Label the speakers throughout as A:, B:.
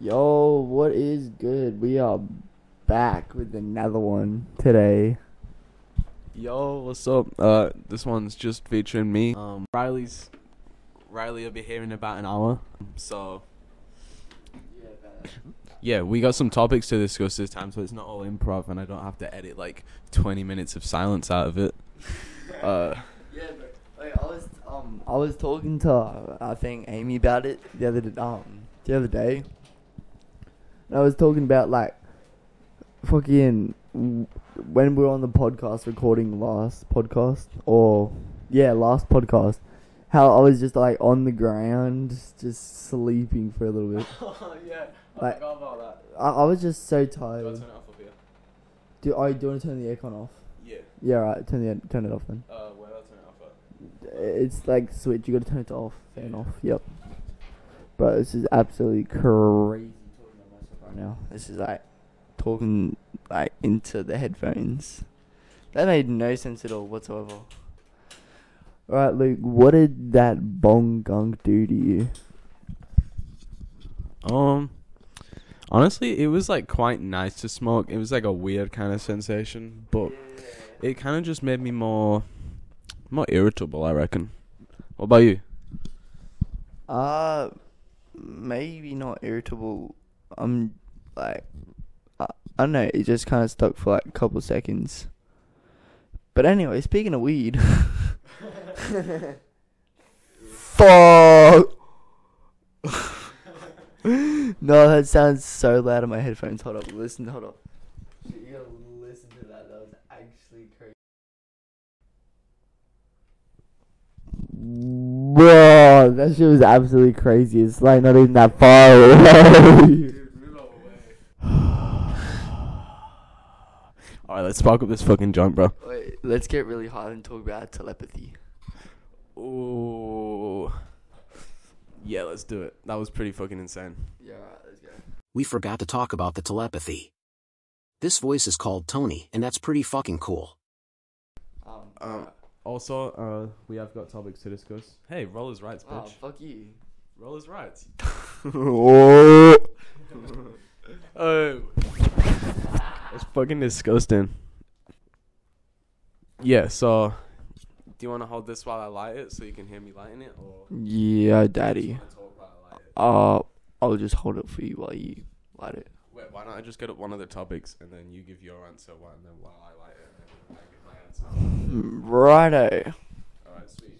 A: Yo, what is good? We are back with another one today.
B: Yo, what's up? Uh, this one's just featuring me. Um, Riley's Riley will be here in about an hour. So yeah, we got some topics to discuss this time, so it's not all improv, and I don't have to edit like 20 minutes of silence out of it. Uh,
A: Yeah, but I was um I was talking to uh, I think Amy about it the other um the other day. And I was talking about like fucking when we were on the podcast recording last podcast or yeah last podcast how I was just like on the ground just sleeping for a little bit.
B: yeah,
A: Like-
B: forgot about that.
A: I, I was just so
B: Do I
A: tired.
B: turn it off up here?
A: Do oh, do you want to turn the aircon off?
B: Yeah.
A: Yeah, right. Turn the turn it off then.
B: Uh, where do I turn it off at?
A: It's like switch. You gotta turn it off. Fan
B: Yeah.
A: off. Yep. But this is absolutely crazy talking about myself right now. This is like talking like into the headphones. That made no sense at all whatsoever. Alright, Luke. What did that bong gunk do to you?
B: Um, honestly, it was like quite nice to smoke. It was like a weird kind of sensation, but it kind of just made me more, more irritable. I reckon. What about you?
A: Uh, maybe not irritable. I'm like, I, I don't know. It just kind of stuck for like a couple seconds. But anyway, speaking of weed, fuck. no, that sounds so loud in my headphones. Hold up, listen. Hold up. You gotta listen to that. That was actually crazy. Bro, that shit was absolutely crazy. It's like not even that far away.
B: All right, let's spark up this fucking joint, bro.
A: Wait, let's get really hard and talk about telepathy.
B: Ooh. Yeah, let's do it. That was pretty fucking insane.
A: Yeah, alright, let's go.
C: we forgot to talk about the telepathy. This voice is called Tony, and that's pretty fucking cool.
A: Um,
B: Um, also, uh, we have got topics to discuss. Hey, rollers rights,
A: oh,
B: bitch.
A: fuck you.
B: rollers rights.
A: oh.
B: Fucking disgusting. Yeah, so do you want to hold this while I light it so you can hear me lighting it or
A: Yeah, daddy.
B: wanna talk while I light it?
A: Uh, I'll just hold it for you while you light it.
B: Wait, why don't I just get up one of the topics and then you give your answer one and then while I light it and then I give my answer.
A: Righto.
B: Alright, sweet.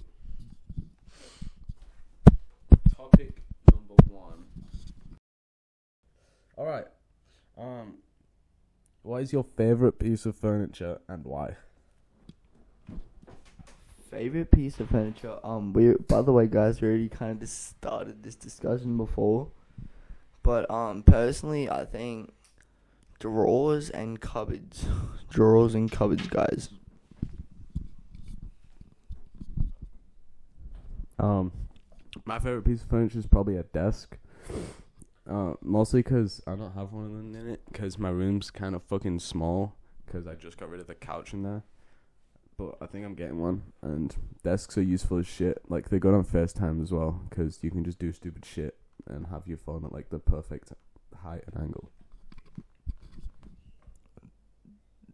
B: Topic number one. Alright. Um what is your favourite piece of furniture and why?
A: Favorite piece of furniture. Um, we by the way, guys, we already kind of just started this discussion before, but um, personally, I think drawers and cupboards, drawers and cupboards, guys.
B: Um, my favorite piece of furniture is probably a desk. Uh, mostly because I don't have one of them in it 'cause my room's kind of fucking small because I just got rid of the couch in there. But I think I'm getting one, and desks are useful as shit. Like they're good on time as well because you can just do stupid shit and have your phone at like the perfect height and angle.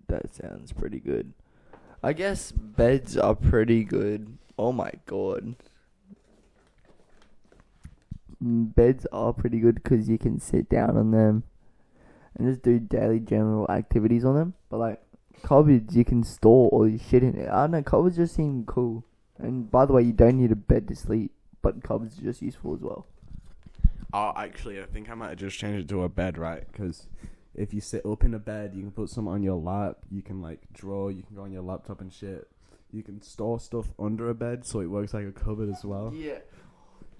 A: That sounds pretty good. I guess beds are pretty good. Oh my god. Beds are pretty good because you can sit down on them and just do daily general activities on them. But like cupboards, you can store all your shit in it. I don't know, cupboards just seem cool. And by the way, you don't need a bed to sleep, but cupboards are just useful as well.
B: Oh, actually, I think I might have just changed it to a bed, right? Because if you sit up in a bed, you can put some on your lap. You can like draw. You can go on your laptop and shit. You can store stuff under a bed, so it works like a cupboard as well.
A: Yeah.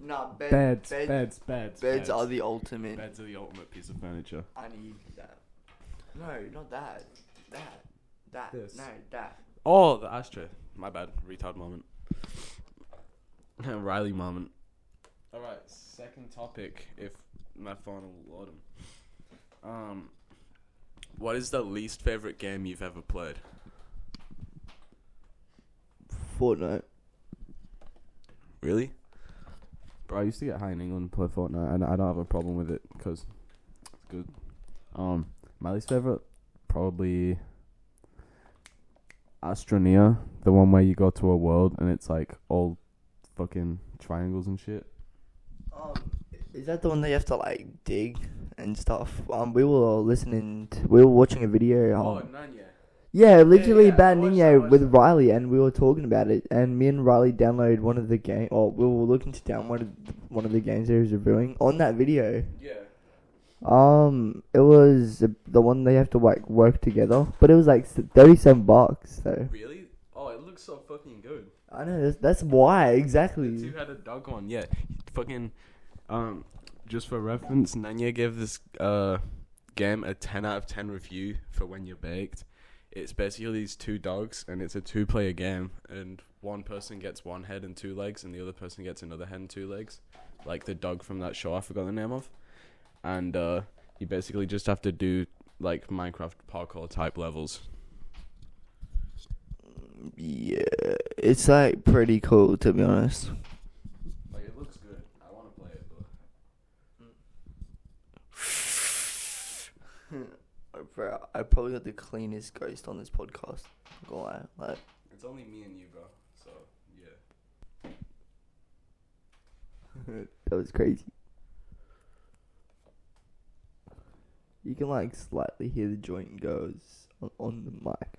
A: Nah, bed,
B: Beds,
A: bed-
B: beds, beds,
A: beds are the ultimate.
B: beds are the ultimate piece of furniture.
A: I need that. No, not that. That. That.
B: This.
A: No, that.
B: Oh, the ashtray. My bad. Retard moment. Riley moment. All right. Second topic. If my phone will load 'em. Um, what is the least favorite game you've ever played?
A: Fortnite.
B: Really? Bro, I used to get high in England and play Fortnite, and I don't have a problem with it because it's good. Um, my least favorite probably Astroneer, the one where you go to a world and it's like all fucking triangles and shit.
A: Um, is that the one that you have to like dig and stuff? Um, we were listening. To, we were watching a video. Um,
B: Oh, Nanya.
A: Yeah, literally
B: yeah, I
A: about
B: watched
A: Ninja
B: that, I watched
A: with. Riley, and we were talking about it. And me and Riley downloaded one of the game, or we were looking to download one of the games he was reviewing on that video.
B: Yeah.
A: Um, it was the- the one they have to like work together, but it was like thirty-seven bucks. So
B: Really? Oh, it looks so fucking good.
A: I know that's, that's why exactly.
B: You had a dog one, yeah. Fucking, um, just for reference, Nanya gave this uh game a ten out of ten review for when you're baked. It's basically these two dogs, and it's a two-player game, and one person gets one head and two legs, and the other person gets another head and two legs, like the dog from that show I forgot the name of, and uh, you basically just have to do like Minecraft parkour type levels.
A: Yeah, it's like pretty cool to be honest.
B: Like it looks good. I want to play it, but
A: Bro, I probably got the cleanest ghost on this podcast. Gonna lie, like
B: it's only me and you, bro. So yeah.
A: that was crazy. You can like slightly hear the joint goes on, on the mic.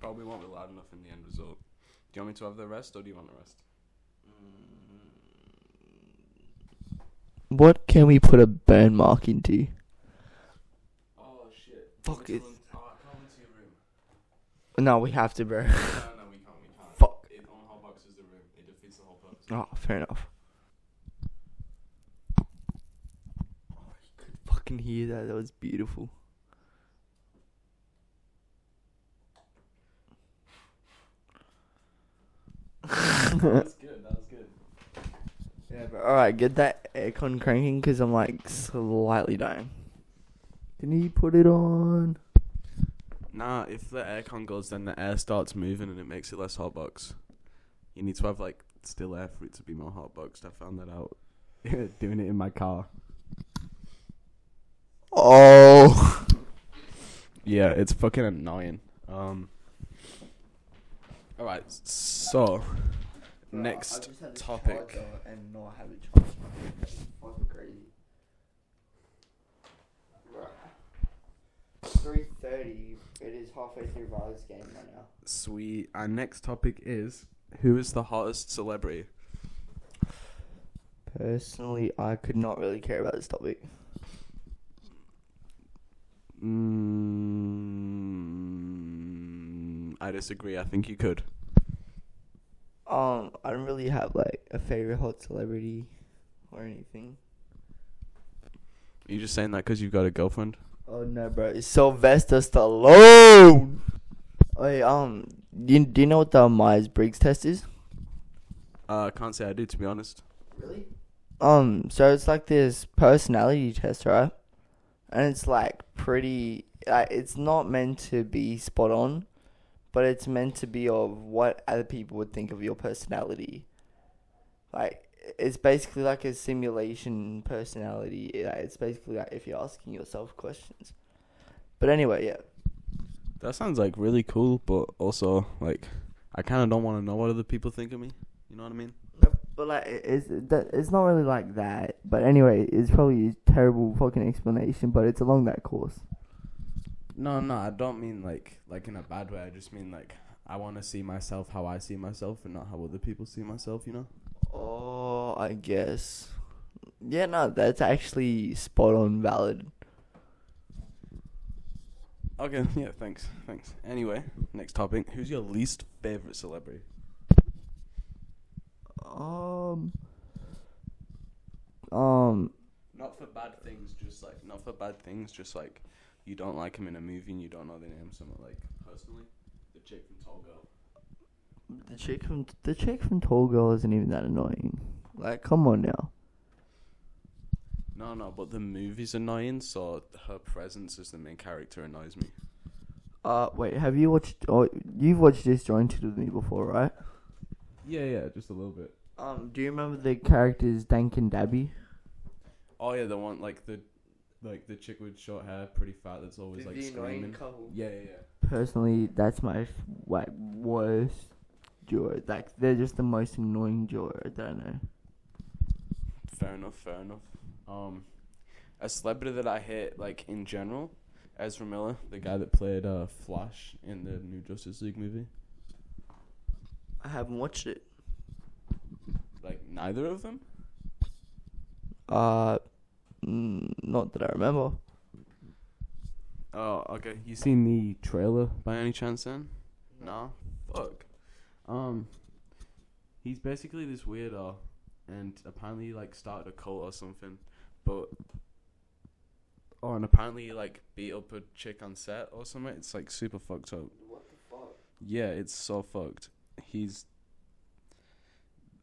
B: Probably won't be loud enough in the end result. Do you want me to have the rest, or do you want the rest? Mm.
A: What can we put a burn mark into? Fuck it.
B: Oh, I can't into your room.
A: No, we have to, bro.
B: no, no, we can't. We can't.
A: Fuck.
B: It on Hotbox is the room. It defeats the whole purpose.
A: Oh, fair enough. Oh, you could fucking hear that. That was beautiful.
B: that was good. That was good.
A: Yeah, but alright, get that aircon cranking because I'm like slightly dying. Can you put it on?
B: Nah, if the aircon goes, then the air starts moving and it makes it less hotbox. You need to have like still air for it to be more hotboxed. I found that out doing it in my car.
A: Oh.
B: Yeah, it's fucking annoying. Um. All right, so next topic.
A: And not have it charged. Fucking crazy. Three thirty. It is halfway through Riley's game right now.
B: Sweet. Our next topic is who is the hottest celebrity?
A: Personally, I could not really care about this topic.
B: Mm, I disagree. I think you could.
A: Um, I don't really have like a favorite hot celebrity or anything.
B: Are you just saying that because you've got a girlfriend?
A: Oh no, bro! It's Sylvester Stallone. Wait, um, do you, do you know what the Myers Briggs test is?
B: Uh, I can't say I do, to be honest.
A: Really? Um, so it's like this personality test, right? And it's like pretty. Like, it's not meant to be spot on, but it's meant to be of what other people would think of your personality. Like, it's basically like a simulation personality. Eh, it's basically like if you're asking yourself questions. But anyway, yeah.
B: That sounds like really cool, but also like I kind of don't want to know what other people think of me. You know what I mean?
A: But like, it's that it's not really like that. But anyway, it's probably a terrible fucking explanation, but it's along that course.
B: No, no, I don't mean like like in a bad way. I just mean like I want to see myself how I see myself and not how other people see myself. You know?
A: Oh, I guess. Yeah, no, that's actually spot on valid.
B: Okay, yeah, thanks, thanks. Anyway, next topic. Who's your least favorite celebrity?
A: Um. Um.
B: Not for bad things, just like not for bad things, just like you don't like him in a movie and you don't know the name. Someone like personally, the chick from Tall Girl.
A: The chick from the chick from Tall Girl isn't even that annoying. Like, come on now.
B: No, no, but the movie's annoying, so her presence as the main character annoys me.
A: Uh, wait, have you watched? Oh, you've watched Disjointed with me before, right?
B: Yeah, yeah, just a little bit.
A: Um, do you remember the characters Dank and Dabby?
B: Oh yeah, the one like the like the chick with short hair, pretty fat. That's always like screaming.
A: couple.
B: Yeah, yeah, yeah.
A: Personally, that's my f- like worst duo. Like they're just the most annoying duo that I know.
B: Fair enough. Fair enough. Um, a celebrity that I hate, like in general, Ezra Miller, the guy that played uh Flash in the new Justice League movie.
A: I haven't watched it.
B: Like neither of them.
A: Uh, mm, not that I remember.
B: Oh, okay. You seen the trailer by any chance then? No. Um, he's basically this weirdo, and apparently he, like started a cult or something, but. Oh, and apparently he like beat up a chick on set or something. It's like super fucked up.
A: What the fuck?
B: Yeah, it's so fucked. He's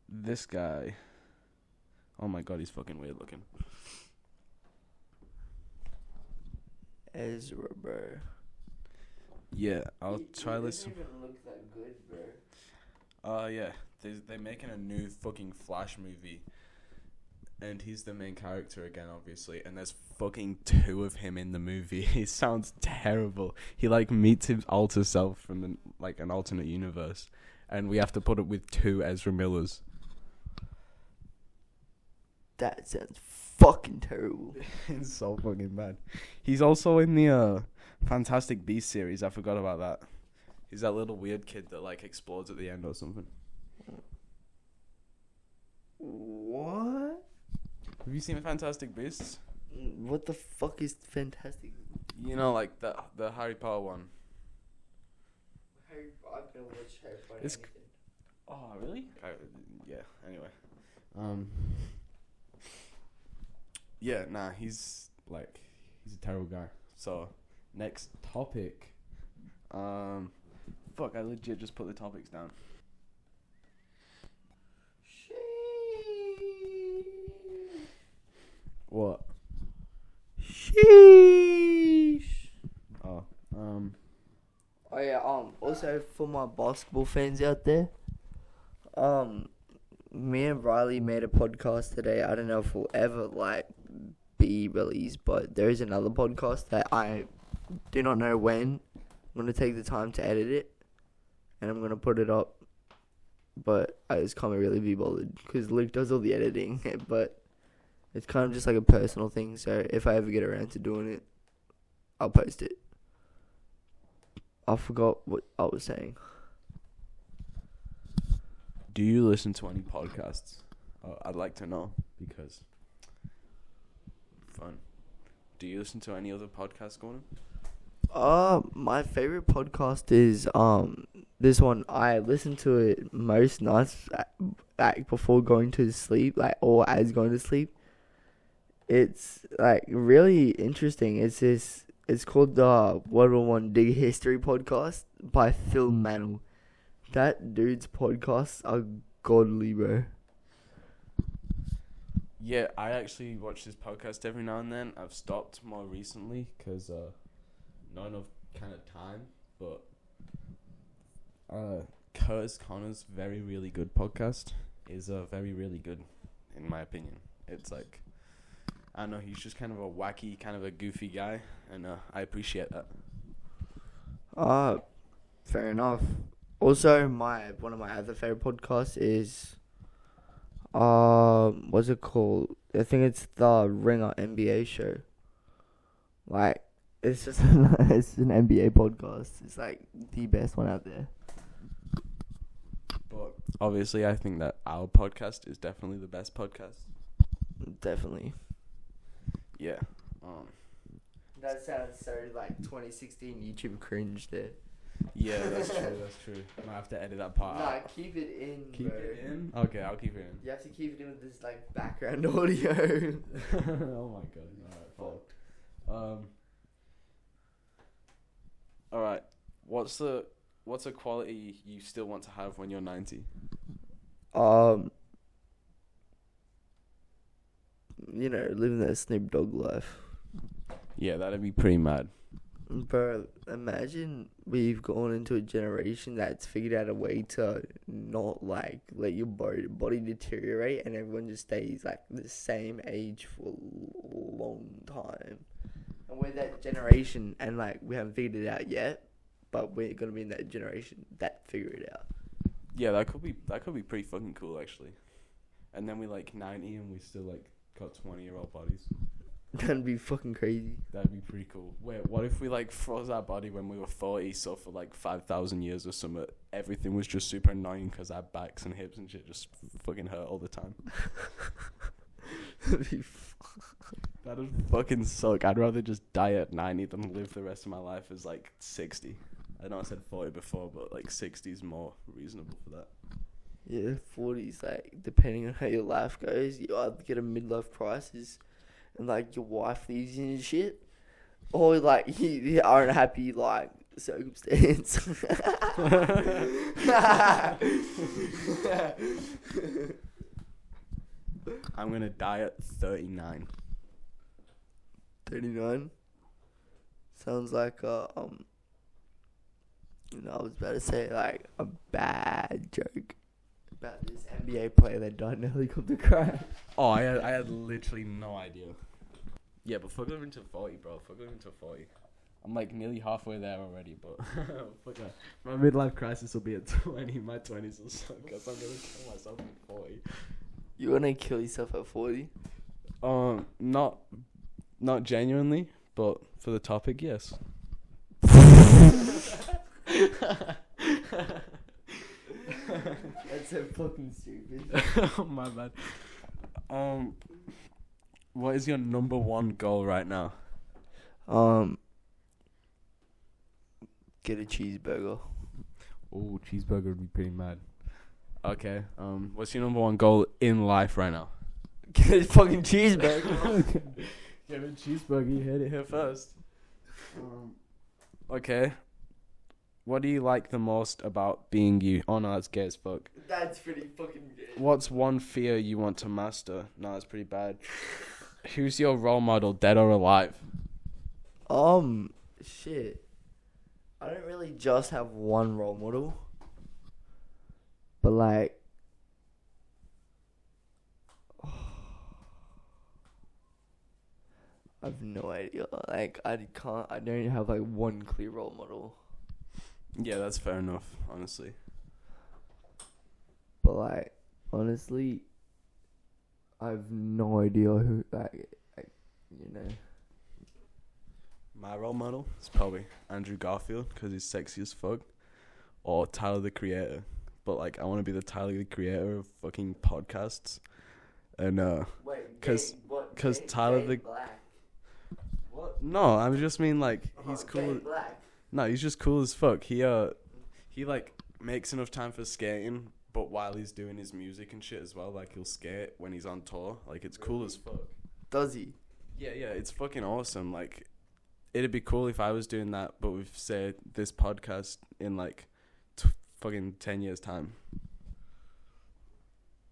B: this guy. Oh my god, he's fucking weird looking.
A: Ezra, bro.
B: Yeah, I'll try this.
A: even look that good, bro.
B: Uh, yeah, they they're making a new fucking Flash movie, and he's the main character again, obviously. And there's fucking two of him in the movie. He sounds terrible. He like meets his alter self from an, like an alternate universe, and we have to put it with two Ezra Millers.
A: That sounds fucking terrible.
B: it's so fucking bad. He's also in the uh, Fantastic Beast series. I forgot about that. He's that little weird kid that like explodes at the end or something.
A: What?
B: Have you seen Fantastic Beasts?
A: What the fuck is fantastic?
B: You know, like the the Harry Potter one.
A: Harry, I've Harry Potter.
B: It's- Oh, really? yeah. Anyway, um, yeah. Nah, he's like he's a terrible guy. So next topic. Um, fuck. I legit just put the topics down. What?
A: Sheesh.
B: Oh, um,
A: Oh yeah. Um. Also, for my basketball fans out there, um, me and Riley made a podcast today. I don't know if we'll ever like be released, but there is another podcast that I do not know when. I'm gonna take the time to edit it, and I'm gonna put it up. But I just can't really be bothered because Luke does all the editing. But it's kind of just like a personal thing. So if I ever get around to doing it, I'll post it. I forgot what I was saying.
B: do you listen to any podcasts? Uh, I'd like to know because fun. Do you listen to any other podcasts going on?
A: Uh, my favorite podcast is um this one. I listen to it most nights uh, like before going to sleep, like or as going to sleep. It's like really interesting. It's this. It's called the World War One Dig History podcast by Phil Mantle. That dude's podcasts are godly, bro.
B: Yeah, I actually watch this podcast every now and then. I've stopped more recently because uh, not enough kind of time. But uh, Curtis Connor's very really good podcast is uh, very really good, in my opinion. It's like I don't know, he's just kind of a wacky, kind of a goofy guy, and uh, I appreciate that.
A: Uh, fair enough. Also, my one of my other favorite podcasts is, um, what's it called? I think it's the Ringer NBA show. Like, it's just it's an NBA podcast. It's like the best one out there.
B: But obviously, I think that our podcast is definitely the best podcast.
A: Definitely.
B: Yeah. Um,
A: That sounds so like 2016 YouTube cringe there.
B: yeah, that's true. That's true. Might have to edit that part.
A: Nah,
B: out.
A: keep it in.
B: Keep
A: bro.
B: it in. Okay, I'll keep it in.
A: You have to keep it in with this like background audio.
B: oh my god. Alright, fine. Um. All right. What's the what's a quality you still want to have when you're 90?
A: Um, you know, living that Snoop Dogg life.
B: Yeah, that'd be pretty mad.
A: Bro, imagine we've gone into a generation that's figured out a way to not like let your body body deteriorate, and everyone just stays like the same age for a long time, and we're that generation, and like we haven't figured it out yet, but we're gonna be in that generation that figure it out.
B: Yeah, that could be that could be pretty fucking cool actually. And then we like ninety and we still like got twenty year old bodies.
A: That'd be fucking crazy.
B: That'd be pretty cool. Wait, what if we like froze our body when we were forty, so for like five thousand years or something, everything was just super annoying because our backs and hips and shit just fucking hurt all the time.
A: That'd be f-
B: That'd fucking suck. I'd rather just die at ninety than live the rest of my life as like sixty. I know I said forty before, but like sixty is more reasonable for that.
A: yeah, forties. Like depending on how your life goes, you either get a midlife crisis, and like your wife leaves you and shit, or like you, you are in a happy like circumstance.
B: I'm gonna die at thirty nine.
A: Thirty nine. Sounds like a um. You know, I was about to say like a bad joke about this NBA player that died in a helicopter crash.
B: Oh, I had, I had literally no idea. Yeah, but fuck living to 40, bro. Fuck living to 40. I'm like nearly halfway there already, but fuck that. My midlife crisis will be at 20. My 20s will suck because I'm gonna kill myself at 40.
A: You wanna kill yourself at forty?
B: Um, not, not genuinely, but for the topic, yes.
A: That's so fucking stupid.
B: oh my bad. Um, what is your number one goal right now?
A: Um, get a cheeseburger.
B: Oh, cheeseburger would be pretty mad. Okay. Um, what's your number one goal in life right now?
A: Get a fucking cheeseburger.
B: Get a cheeseburger. You heard it here first. Um, okay. What do you like the most about being you? Oh no, that's gay as fuck.
A: That's pretty fucking good.
B: What's one fear you want to master? No, that's pretty bad. Who's your role model, dead or alive?
A: Um, shit. I don't really just have one role model, but like, I've no idea. Like, I can't. I don't have like one clear role model.
B: Yeah, that's fair enough. Honestly.
A: But like, honestly, I have no idea who. Like, like you know.
B: My role model is probably Andrew Garfield because he's sexy as fuck, or Tyler the Creator. But like, I want to be the Tyler the Creator of fucking podcasts, and uh, because
A: gay- what,
B: 'cause
A: gay-
B: Tyler
A: gay
B: the-
A: black.
B: what? No, I just mean like he's
A: Uh-huh,
B: cool.
A: gay black.
B: No, he's just cool as fuck. He uh, he like makes enough time for skating, but while he's doing his music and shit as well, like he'll skate when he's on tour. Like it's cool as fuck.
A: Does he?
B: Yeah, yeah, it's fucking awesome. Like, it'd be cool if I was doing that, but we've said this podcast in like t- fucking ten years time.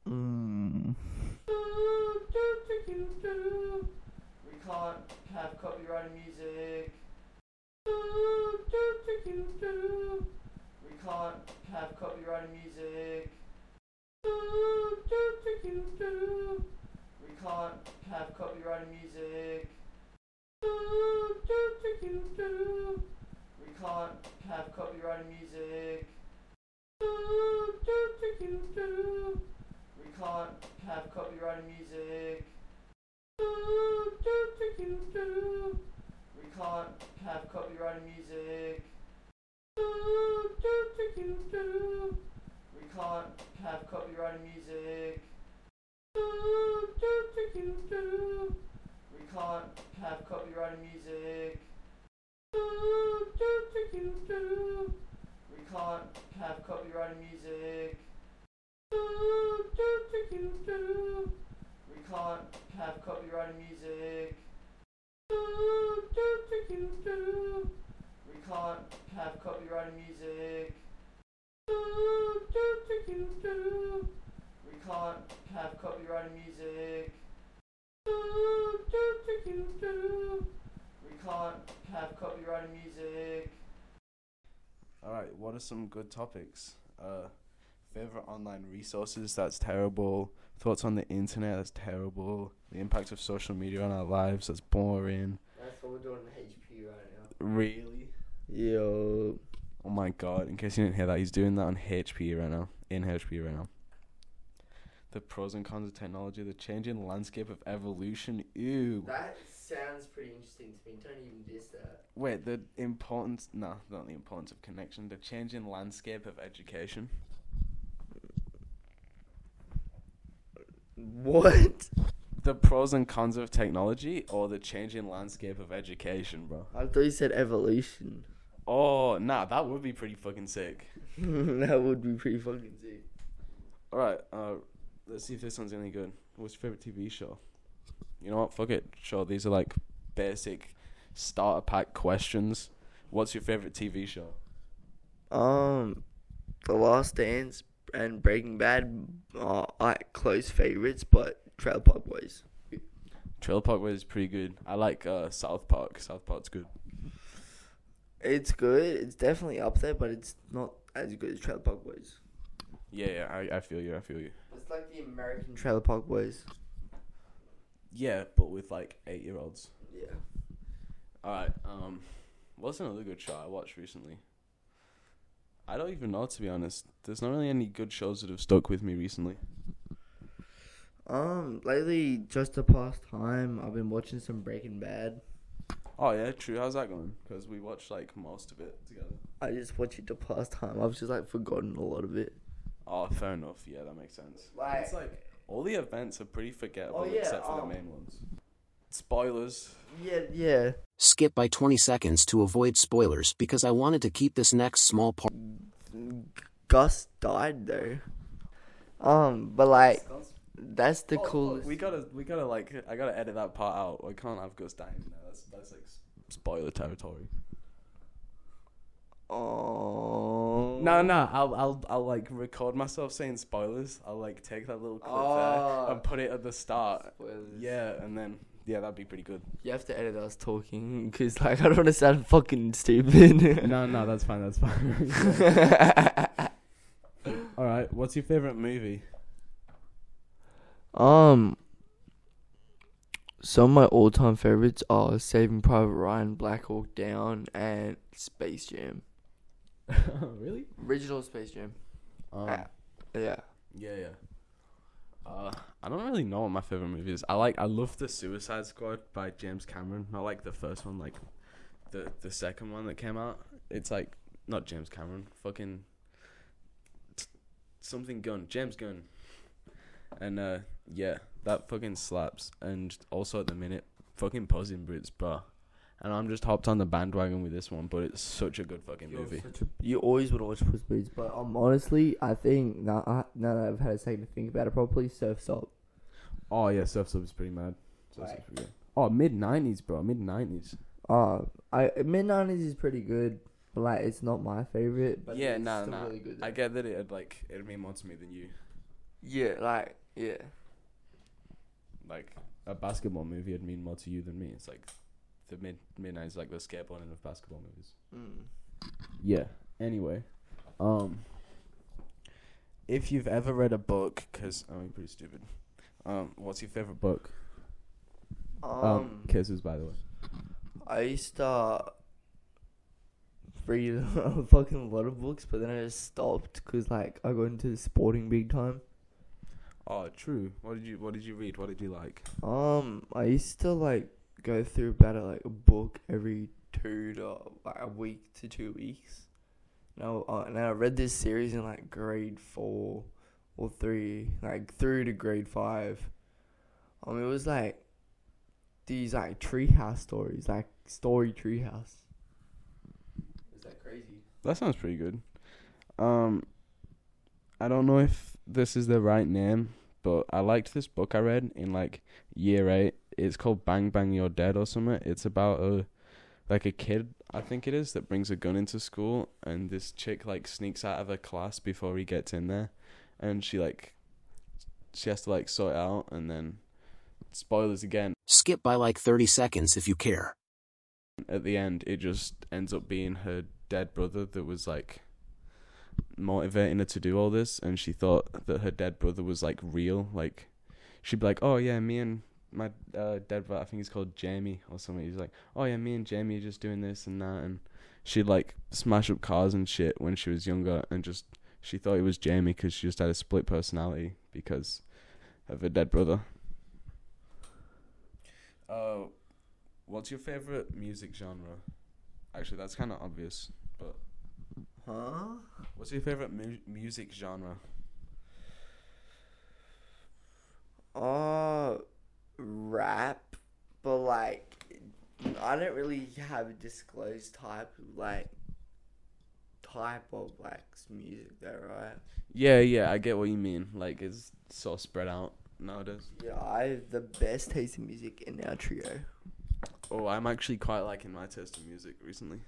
A: Mm. We can't have copyrighted music. We can't have copyrighted music. We can't have copyrighted music. We can't have copyrighted music. We can't have copyrighted music. We can't have copyrighted music. We can't have copyrighted music. We can't have copyrighted music. We can't have copyrighted music. We can't have copyrighted music. We can't have copyrighted music. We can't have copyrighted music. We can't have copyrighted music.
B: All right, what are some good topics? Uh, favorite online resources. That's terrible. Thoughts on the internet. That's terrible. The impact of social media on our lives. That's boring.
A: That's what we're doing in HP right now. Really? Yo.
B: Oh my god! In case you didn't hear that, he's doing that on HP right now. In HP right now. The pros and cons of technology. The changing landscape of evolution. Ew.
A: That sounds pretty interesting to me. Don't even diss that.
B: Wait, the importance. No, not the importance of connection. The changing landscape of education.
A: What?
B: The pros and cons of technology, or the changing landscape of education, bro.
A: I thought you said evolution.
B: Oh, nah, that would be pretty fucking sick.
A: that would be pretty fucking sick.
B: All right, uh, let's see if this one's any good. What's your favorite TV show? You know what? Fuck it. Sure, these are like basic starter pack questions. What's your favorite TV show?
A: Um, The Last Dance and Breaking Bad are like close favorites, but Trailer Park Boys.
B: Trailer Park was pretty good. I like uh, South Park. South Park's good.
A: It's good. It's definitely up there, but it's not as good as Trailer Park Boys.
B: Yeah, yeah, I, I feel you. I feel you.
A: It's like the American Trailer Park Boys.
B: Yeah, but with like eight year olds.
A: Yeah.
B: All right. Um, what's another good show I watched recently? I don't even know to be honest. There's not really any good shows that have stuck with me recently.
A: Um, lately, just to pass time, I've been watching some Breaking Bad.
B: Oh yeah, true. How's that going? Because we watched like most of it together.
A: I just watch it to pass time. I've just like forgotten a lot of it.
B: Oh, fair enough. Yeah, that makes sense.
A: Like-
B: it's like all the events are pretty forgettable
A: Oh, yeah,
B: except for the
A: um,
B: main ones. Spoilers.
A: Yeah, yeah.
C: Skip by 20 seconds to avoid spoilers because I wanted to keep this next small part.
A: Gus died though. Um, but like that's the
B: Oh,
A: coolest.
B: We gotta, we gotta like, I gotta edit that part out. I can't have Gus dying. No, that's that's like spoiler territory.
A: Oh
B: No, no, I'll, I'll, I'll like record myself saying spoilers. I'll like take that little clip
A: Oh.
B: there and put it at the start.
A: Spoilers.
B: Yeah, and then yeah, that'd be pretty good.
A: You have to edit us talking because like I don't want to sound fucking stupid.
B: no, no, that's fine. That's fine. All right, what's your favorite movie?
A: Um. Some of my all-time favorites are Saving Private Ryan, Black Hawk Down, and Space Jam.
B: really?
A: Original Space Jam.
B: Um,
A: Ah. Yeah.
B: Yeah, yeah. Uh, I don't really know what my favorite movie is. I like, I love the Suicide Squad by James Cameron. I like the first one, like the the second one that came out. It's like not James Cameron, fucking t- something Gunn, James Gunn. And uh, yeah, that fucking slaps. And also at the minute, fucking in Boots, bro. And I'm just hopped on the bandwagon with this one, but it's such a good fucking movie.
A: You always would watch Puss Boots, but um, honestly, I think now, I, now that I've had a second to think about it properly, Surf's Up.
B: Oh yeah, Surf's Up is pretty mad.
A: Right.
B: Pretty. Oh, mid nineties, bro. Mid nineties.
A: Uh, I mid nineties is pretty good, but like it's not my favorite. But
B: yeah, nah,
A: still
B: nah.
A: really.
B: I get that it'd like it'd mean more to me than you.
A: Yeah, like yeah.
B: Like a basketball movie would mean more to you than me. It's like the mid mid nineties, like the skateboarding of basketball movies.
A: Mm.
B: Yeah. Anyway, um, if you've ever read a book, because I'm pretty stupid. Um, what's your favorite book?
A: Um,
B: Um, kisses, by the way.
A: I used to read a fucking lot of books, but then I just stopped because like I got into sporting big time.
B: Oh, true. What did you What did you read? What did you like?
A: Um, I used to like go through about like a book every two to like a week to two weeks. No, uh, and I read this series in like grade four or three, like through to grade five. Um, it was like these like treehouse stories, like story treehouse. Is that crazy?
B: That sounds pretty good. Um, I don't know if this is the right name, but I liked this book I read in like year eight. It's called Bang Bang You're Dead or something. It's about a like a kid, I think it is, that brings a gun into school, and this chick like sneaks out of her class before he gets in there, and she like she has to like sort it out, and then spoilers again.
C: Skip by like 30 seconds if you care.
B: At the end, it just ends up being her dead brother that was like motivating her to do all this, and she thought that her dead brother was like real. Like, she'd be like, "Oh yeah, me and my uh, dead brother, I think he's called Jamie or something." He's like, "Oh yeah, me and Jamie are just doing this and that," and she'd like smash up cars and shit when she was younger, and just she thought it was Jamie because she just had a split personality because of her dead brother. Uh, what's your favorite music genre? Actually, that's kind of obvious, but
A: Huh?
B: what's your favorite mu- music genre?
A: Uh, rap, but like, I don't really have a disclosed type of like type of like music there, right?
B: Yeah, yeah, I get what you mean. Like it's so spread out nowadays.
A: Yeah, I have the best taste in music in our trio.
B: Oh, I'm actually quite liking my taste in music recently.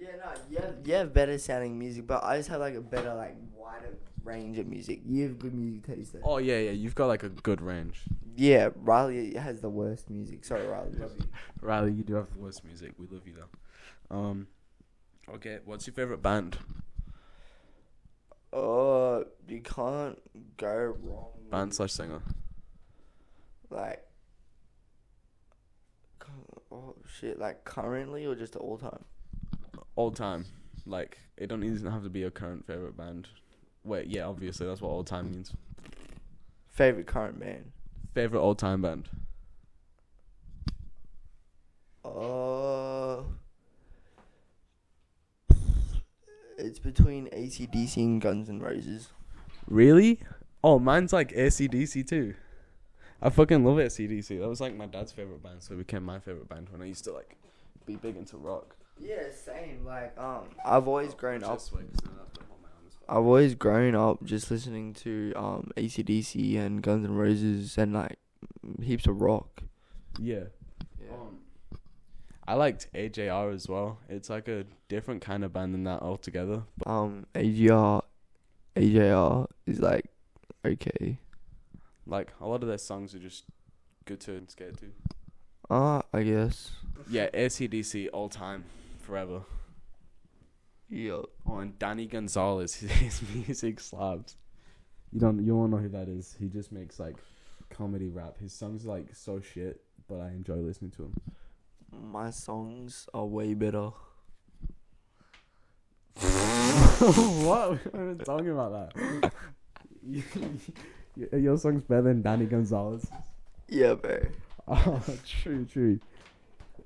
A: Yeah, no, you have, you have better sounding music, but I just have like a better, like wider range of music. You have good music taste. Though.
B: Oh yeah, yeah, you've got like a good range.
A: Yeah, Riley has the worst music. Sorry, Riley. Love you.
B: Riley, you do have the worst music. We love you though. Um, okay, what's your favorite band?
A: Uh, you can't go wrong. with,
B: Band slash singer.
A: like. Oh shit! Like currently or just all time?
B: All time. Like it don't even have to be a current favorite band. Wait, yeah, obviously that's what all time means.
A: Favorite current band?
B: Favorite all time band.
A: Uh, it's between ACDC and Guns N' Roses.
B: Really? Oh, mine's like ACDC too. I fucking love ACDC. That was like my dad's favorite band, so it became my favorite band when I used to like be big into rock.
A: Yeah, same. Like um, I've always grown up.
B: Just wait, 'cause then I have to hold my arm as well.
A: I've always grown up just listening to um ACDC and Guns N' Roses and like heaps of rock.
B: Yeah. Um, I liked AJR as well. It's like a different kind of band than that altogether.
A: Um, AGR, AJR is like okay.
B: Like a lot of their songs are just good to skate to.
A: Uh, I guess.
B: Yeah, ACDC all time, forever.
A: Yeah.
B: Oh, and Danny Gonzalez, his music slaps. You don't, you won't know who that is. He just makes like comedy rap. His songs are, like so shit, but I enjoy listening to him.
A: My songs are way better.
B: what? We're not talking about that. Your song's better than Danny Gonzalez.
A: Yeah, bro.
B: Oh, true, true.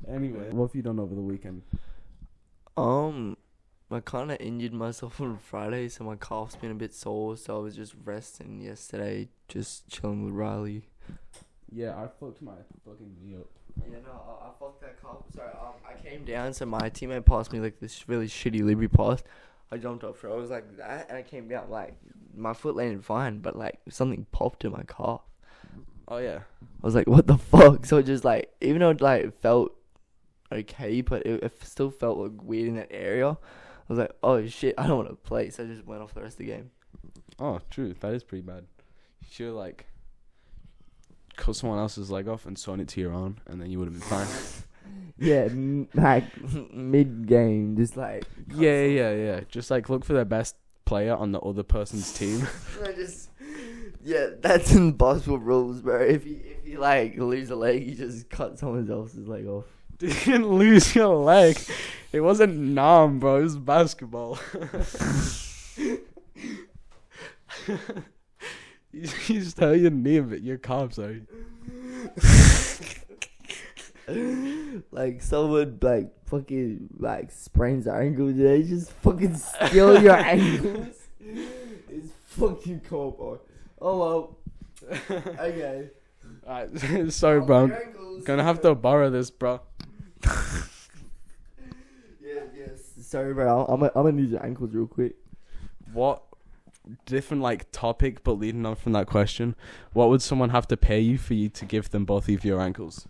B: Anyway, what have you done over the weekend?
A: Um, I kind of injured myself on Friday, so my calf's been a bit sore. So I was just resting yesterday, just chilling with Riley.
B: Yeah, I fucked my fucking knee up.
A: Yeah, no, I, I fucked that calf. Sorry, um, I came down, so my teammate passed me like this really shitty Libby pass. I jumped up for it. I was like that, and I came down like my foot landed fine, but like something popped in my calf.
B: Oh yeah.
A: I was like, what the fuck? So it just like, even though it like felt okay, but it, it still felt like weird in that area. I was like, oh shit, I don't want to play. So I just went off the rest of the game.
B: Oh, true. That is pretty bad. You should like cut someone else's leg off and sewn it to your own, and then you would have been fine.
A: Yeah, like mid game, just like
B: yeah, yeah, yeah. Just like look for the best player on the other person's team.
A: I just yeah, that's impossible rules, bro. If you if you like lose a leg, you just cut someone else's leg off.
B: didn't lose your leg. It wasn't numb, bro. It was basketball. you, just hurt your knee, but your calf, sorry.
A: Like someone like fucking like sprains their ankle, they just fucking steal your ankles. It's fucking cool, bro. Oh well. Okay.
B: Alright, sorry, bro. Gonna have to borrow this, bro.
A: Yeah, yes. Sorry, bro. I'm gonna, I'm gonna need your ankles real quick.
B: What different like topic, but leading on from that question, what would someone have to pay you for you to give them both of your ankles?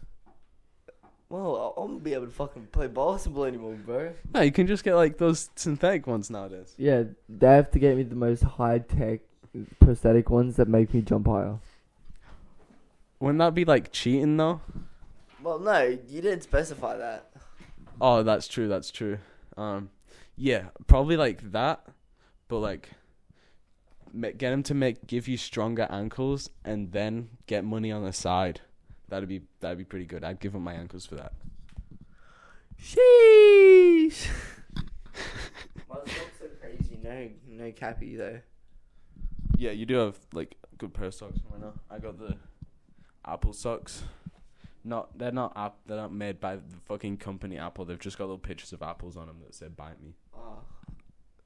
A: Well, I won't be able to fucking play basketball anymore, bro.
B: No, you can just get like those synthetic ones nowadays.
A: Yeah, they have to get me the most high tech prosthetic ones that make me jump higher.
B: Wouldn't that be like cheating though?
A: Well, no, you didn't specify that.
B: Oh, that's true. That's true. Um, yeah, probably like that. but like get him to make give you stronger ankles and then get money on the side. That'd be that'd be pretty good. I'd give him my ankles for that.
A: Sheesh. My socks are crazy. No, no cappy though.
B: Yeah, you do have like good pair of socks. Why not? I got the Apple socks. Not they're not app. They're not made by the fucking company Apple. They've just got little pictures of apples on them that say "Bite me."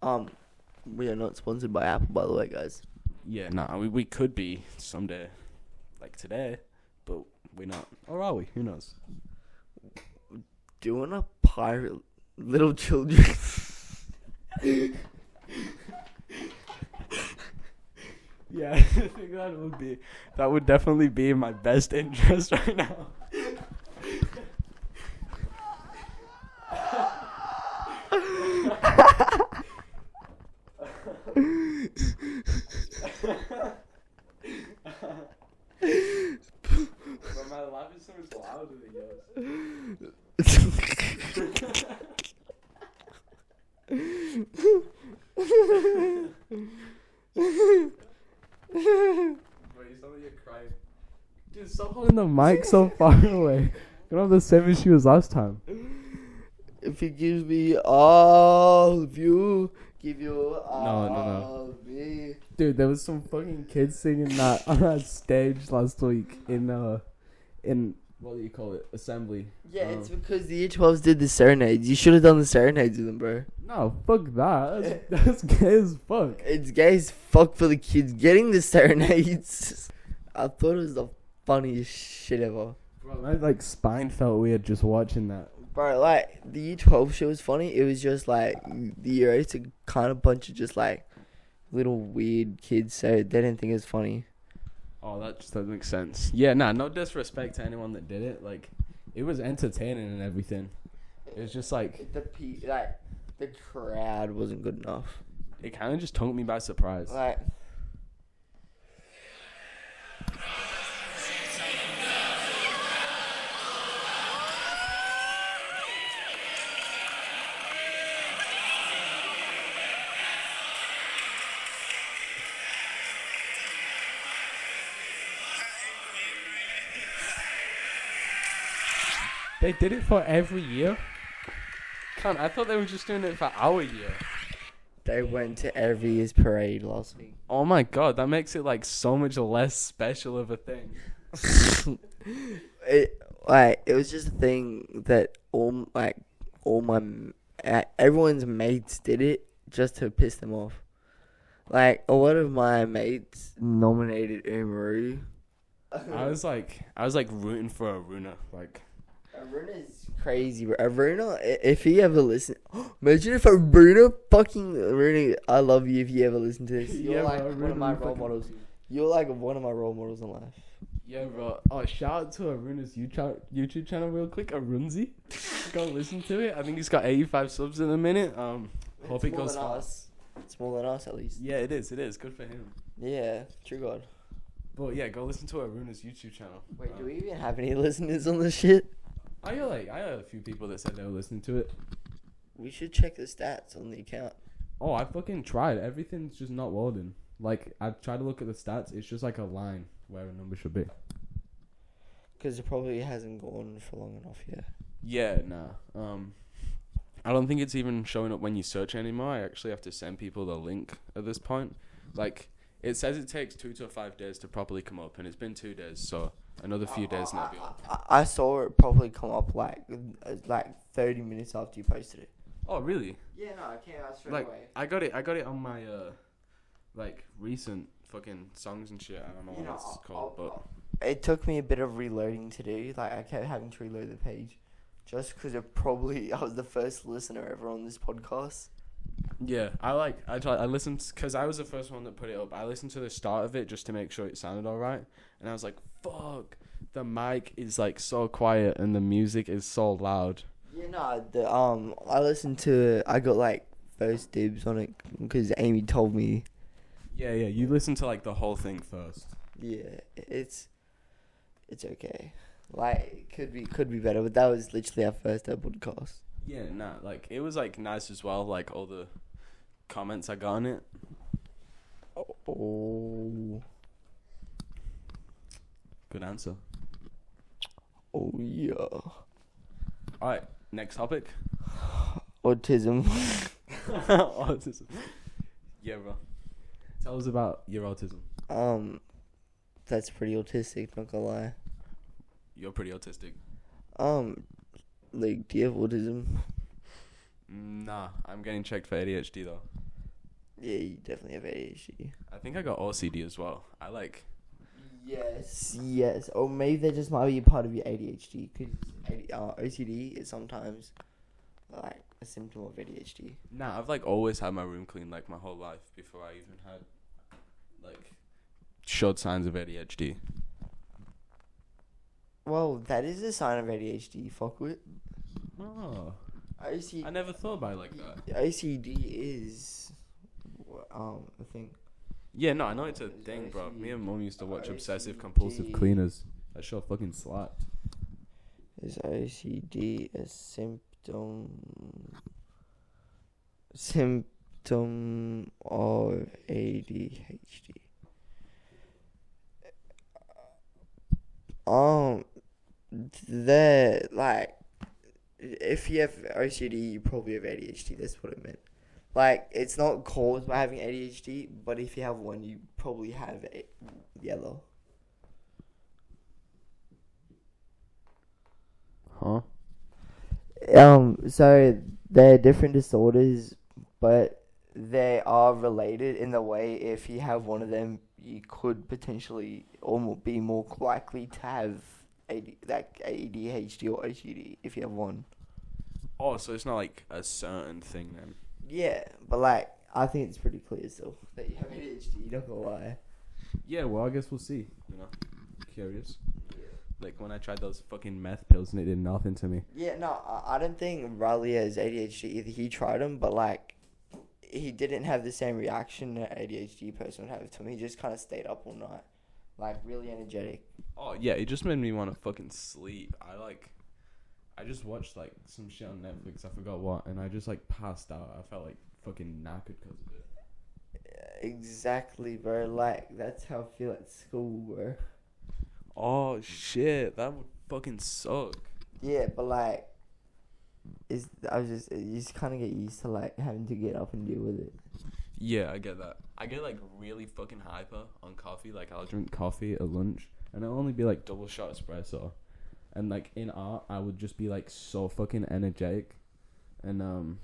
A: Um, we are not sponsored by Apple, by the way, guys.
B: Yeah, nah, we we could be someday, like today, but we're not. Or are we? Who knows?
A: Do you want to pirate little children?
B: Yeah, I think that would be that would definitely be in my best interest right now. But my laugh is so much louder than yours. Bro, you sound like you're crying. Dude, stop holding the mic so far away. You don't have the same issue as last time.
A: if he gives me all of you, give you all
B: No, no, no.
A: of me.
B: Dude, there was some fucking kids singing that on that stage last week in uh in what do you call it? Assembly.
A: Yeah,
B: Um,
A: it's because the year 12s did the serenades. You should have done the serenades with them, bro.
B: No, fuck that. That's, that's gay as fuck.
A: It's gay as fuck for the kids getting the serenades. I thought it was the funniest shit ever.
B: Bro, my like spine felt weird just watching that.
A: Bro, like, the year 12 shit was funny. It was just like, the year 8's a kind of bunch of just like little weird kids, so they didn't think it was funny.
B: Oh, that just doesn't make sense. Yeah, nah, no disrespect to anyone that did it. Like, it was entertaining and everything. It was just like
A: The pe- like, the crowd wasn't good enough.
B: it kind of just took me by surprise.
A: Like,
B: They did it for every year. Can't. I thought they were just doing it for our year.
A: they went to every year's parade last week.
B: Oh my god, that makes it like so much less special of a thing.
A: it like it was just a thing that all like all my m- uh, everyone's mates did it just to piss them off. Like a lot of my mates nominated Umaru.
B: I was like, I was like rooting for Aruna. Like,
A: Aruna's crazy. bro. Aruna, if he ever listen, imagine if Aruna fucking Aruna. I love you if you ever listen to this. You're
B: Yeah,
A: like
B: bro,
A: one of my role
B: fucking-
A: models. You're like one of my role models in life.
B: yeah, bro. Oh, shout out to Aruna's YouTube YouTube channel real quick. Arunzi, go listen to it. I think he's got 85 subs in a minute. Um, hope it
A: It's more
B: goes
A: than
B: far.
A: us. It's more than us at least.
B: Yeah, it is. It is good for him.
A: Yeah, true God.
B: But yeah, go listen to Aruna's YouTube channel.
A: Wait,
B: Um,
A: do we even have any listeners on this shit?
B: I got like I had a few people that said they were listening to it.
A: We should check the stats on the account.
B: Oh, I fucking tried. Everything's just not loading. Like I've tried to look at the stats. It's just like a line where a number should be.
A: Because it probably hasn't gone for long enough yet.
B: Yeah, nah. Um, I don't think it's even showing up when you search anymore. I actually have to send people the link at this point. Like it says it takes two to five days to properly come up, and it's been two days, so another few days and be up.
A: I, I saw it probably come up like uh, like 30 minutes after you posted it.
B: Oh, really?
A: Yeah, no, it came out straight
B: Like I got it. I got it on my uh, like recent fucking songs and shit. I don't know
A: You
B: what
A: know,
B: it's
A: I'll-
B: called,
A: I'll-
B: but
A: It took me a bit of reloading to do. Like I kept having to reload the page, just because it probably I was the first listener ever on this podcast.
B: Yeah, I like. I tried. I listened because I was the first one that put it up. I listened to the start of it just to make sure it sounded all right, and I was like, "Fuck, the mic is like so quiet and the music is so loud."
A: Yeah, no, the um, I listened to. I got like first dibs on it because Amy told me.
B: Yeah, yeah. You listen to like the whole thing first.
A: Yeah, it's it's okay. Like could be could be better, but that was literally our first ever podcast.
B: Yeah, nah. Like it was like nice as well. Like all the comments I got on it.
A: Oh,
B: Good answer.
A: oh yeah.
B: All right, next topic.
A: Autism.
B: autism. Yeah, bro. Tell us about your autism.
A: Um, that's pretty autistic. Not gonna lie.
B: You're pretty autistic.
A: Um, like, do you have autism?
B: Nah, I'm getting checked for ADHD though.
A: Yeah, you definitely have ADHD.
B: I think I got OCD as well. I like.
A: Yes, yes. Or maybe that just might be a part of your ADHD. Because uh, OCD is sometimes like a symptom of ADHD.
B: Nah, I've like always had my room clean like my whole life before I even had like showed signs of ADHD.
A: Well, that is a sign of ADHD. Fuck with
B: Oh,
A: OCD.
B: I never thought about it like that.
A: OCD is um I think
B: Yeah, no, I know it's a
A: It's
B: thing, bro. Me and mom used to watch obsessive
A: OCD.
B: compulsive cleaners. That show fucking slapped.
A: is OCD a symptom symptom of ADHD. Um, the like, if you have OCD, you probably have ADHD. That's what it meant. Like, it's not caused by having ADHD, but if you have one, you probably have a yellow.
B: Huh?
A: Um, so they're different disorders, but they are related in the way if you have one of them, you could potentially almost be more likely to have AD, like ADHD or OCD if you have one.
B: Oh, so it's not like a certain thing then.
A: Yeah, but like I think it's pretty clear still that you have ADHD. Not gonna lie.
B: Yeah, well, I guess we'll see. You know, curious. Like when I tried those fucking meth pills and it did nothing to me.
A: Yeah, no, I, I don't think Riley has ADHD either. He tried them, but like, he didn't have the same reaction an ADHD person would have to him. He just kind of stayed up all night, like really energetic.
B: Oh yeah, it just made me want to fucking sleep. I like, I just watched like some shit on Netflix. I forgot what, and I just like passed out. I felt like fucking knackered because of it.
A: Exactly, bro. Like that's how I feel at school, bro.
B: Oh shit, that would fucking suck.
A: Yeah, but like, is I was just you just kind of get used to like having to get up and deal with it.
B: Yeah, I get that. I get like really fucking hyper on coffee. Like I'll drink coffee at lunch, and it'll only be like double shot espresso. And like in art, I would just be like so fucking energetic, and um,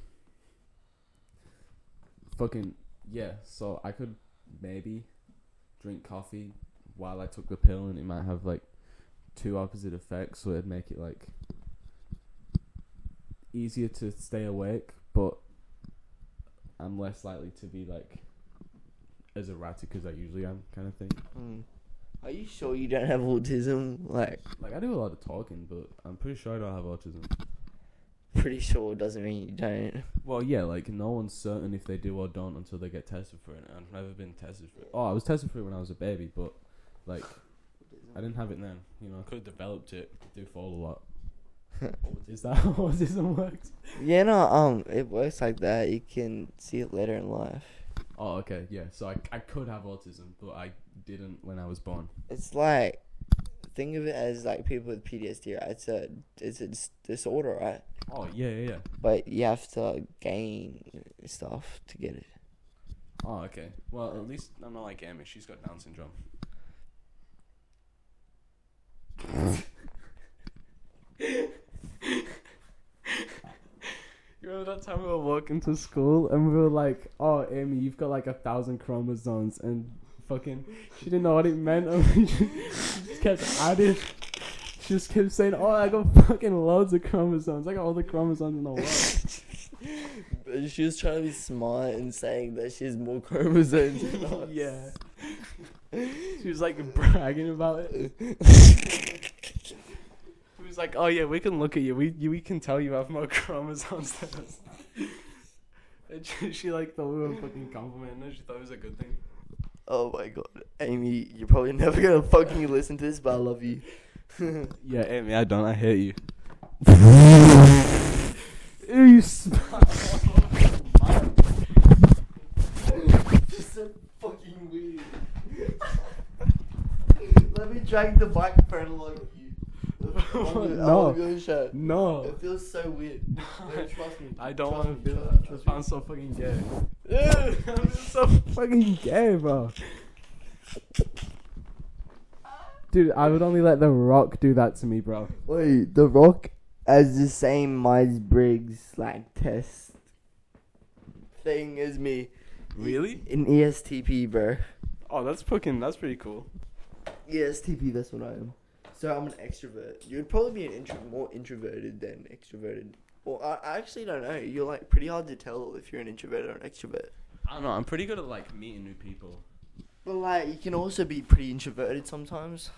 B: fucking yeah. So I could maybe drink coffee while I took the pill, and it might have like two opposite effects. So it'd make it like easier to stay awake, but I'm less likely to be like as erratic as I usually am, kind of thing.
A: Hmm. Are you sure you don't have autism? Like,
B: Like I do a lot of talking, but I'm pretty sure I don't have autism.
A: pretty sure doesn't mean you don't.
B: Well, yeah, like no one's certain if they do or don't until they get tested for it. I've never been tested for it. Oh, I was tested for it when I was a baby, but like I didn't have it then. You know, I could have developed it. I do fall a lot. Is that how autism works?
A: Yeah, no, um, it works like that. You can see it later in life.
B: Oh, okay, yeah. So I, I could have autism, but I didn't when I was born.
A: It's like think of it as like people with PTSD, right? It's a it's a dis- disorder, right?
B: Oh yeah, yeah, yeah.
A: But you have to gain stuff to get it.
B: Oh, okay. Well, at least I'm not like Amy. She's got Down syndrome. You remember that time we were walking to school and we were like, "Oh, Amy, you've got like a thousand chromosomes," and fucking, she didn't know what it meant, and we just, she just kept adding. She just kept saying, "Oh, I got fucking loads of chromosomes. I got all the chromosomes in the world."
A: She was trying to be smart and saying that she has more chromosomes. than us.
B: yeah. She was like bragging about it was like, "Oh yeah, we can look at you. We you, we can tell you have more chromosomes than us." and she, she like thought we were fucking complimenting her. She thought it was a good thing.
A: Oh my god, Amy, you're probably never gonna fucking listen to this, but I love you.
B: yeah, Amy, I don't. I hate you.
A: Ew, you fucking weird. Let me drag the bike along.
B: No.
A: gonna.
B: No.
A: It feels so weird. No, trust me.
B: I don't want to
A: trust
B: feel that.
A: trust.
B: I'm so fucking gay. I'm so fucking gay, bro. Dude, I would only let The Rock do that to me, bro.
A: Wait, The Rock has the same Myers Briggs like test thing as me
B: Really?
A: in ESTP, bro.
B: Oh, that's fucking. That's pretty cool.
A: ESTP, that's what I am. So I'm an extrovert. You'd probably be an intro- more introverted than extroverted. Well, I, I actually don't know. You're like pretty hard to tell if you're an introvert or an extrovert.
B: I don't know. I'm pretty good at like meeting new people.
A: But like, you can also be pretty introverted sometimes.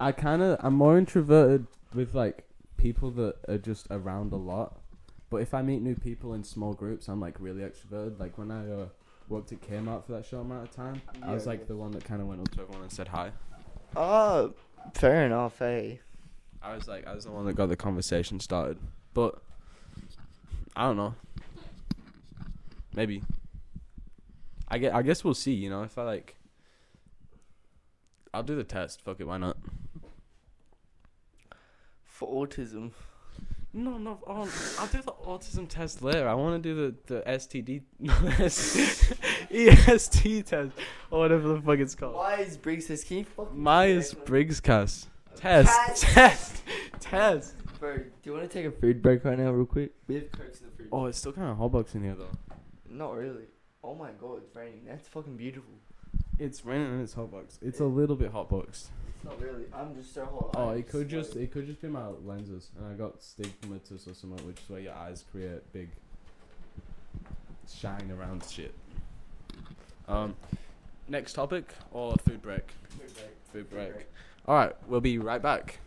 B: I kind of. I'm more introverted with like people that are just around a lot. But if I meet new people in small groups, I'm like really extroverted. Like when I uh, worked at Kmart for that short amount of time, I was
A: Yeah.
B: like the one that kind of went up to everyone and said hi.
A: Oh, fair enough, hey.
B: I was like, I was the one that got the conversation started. But I don't know. Maybe. I get. I guess we'll see. You know, if I like, I'll do the test. Fuck it. Why not?
A: For autism.
B: No, no. Oh, I'll do the autism test later. I want to do the the STD, EST test or whatever the fuck it's called.
A: Myers Briggs says, can you fucking
B: Myers Briggs cast test
A: Test.
B: test test.
A: do you want to take a food break right now, real quick? We have cokes in the fridge.
B: Oh, it's still kind of hotbox in here though.
A: Not really. Oh my god, it's raining. That's fucking beautiful.
B: It's raining and it's hotbox. It's a little bit hotboxed.
A: It's not really. I'm just so hot.
B: Oh, it could just it could just be my lenses, and I got stigmatus or something, which is where your eyes create big shine around shit. Um, next topic or food break?
A: Food break.
B: Food break. All right, we'll be right back.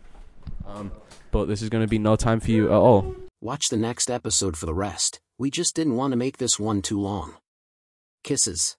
B: Um, but this is gonna be no time for you at all.
C: Watch the next episode for the rest. We just didn't want to make this one too long. Kisses.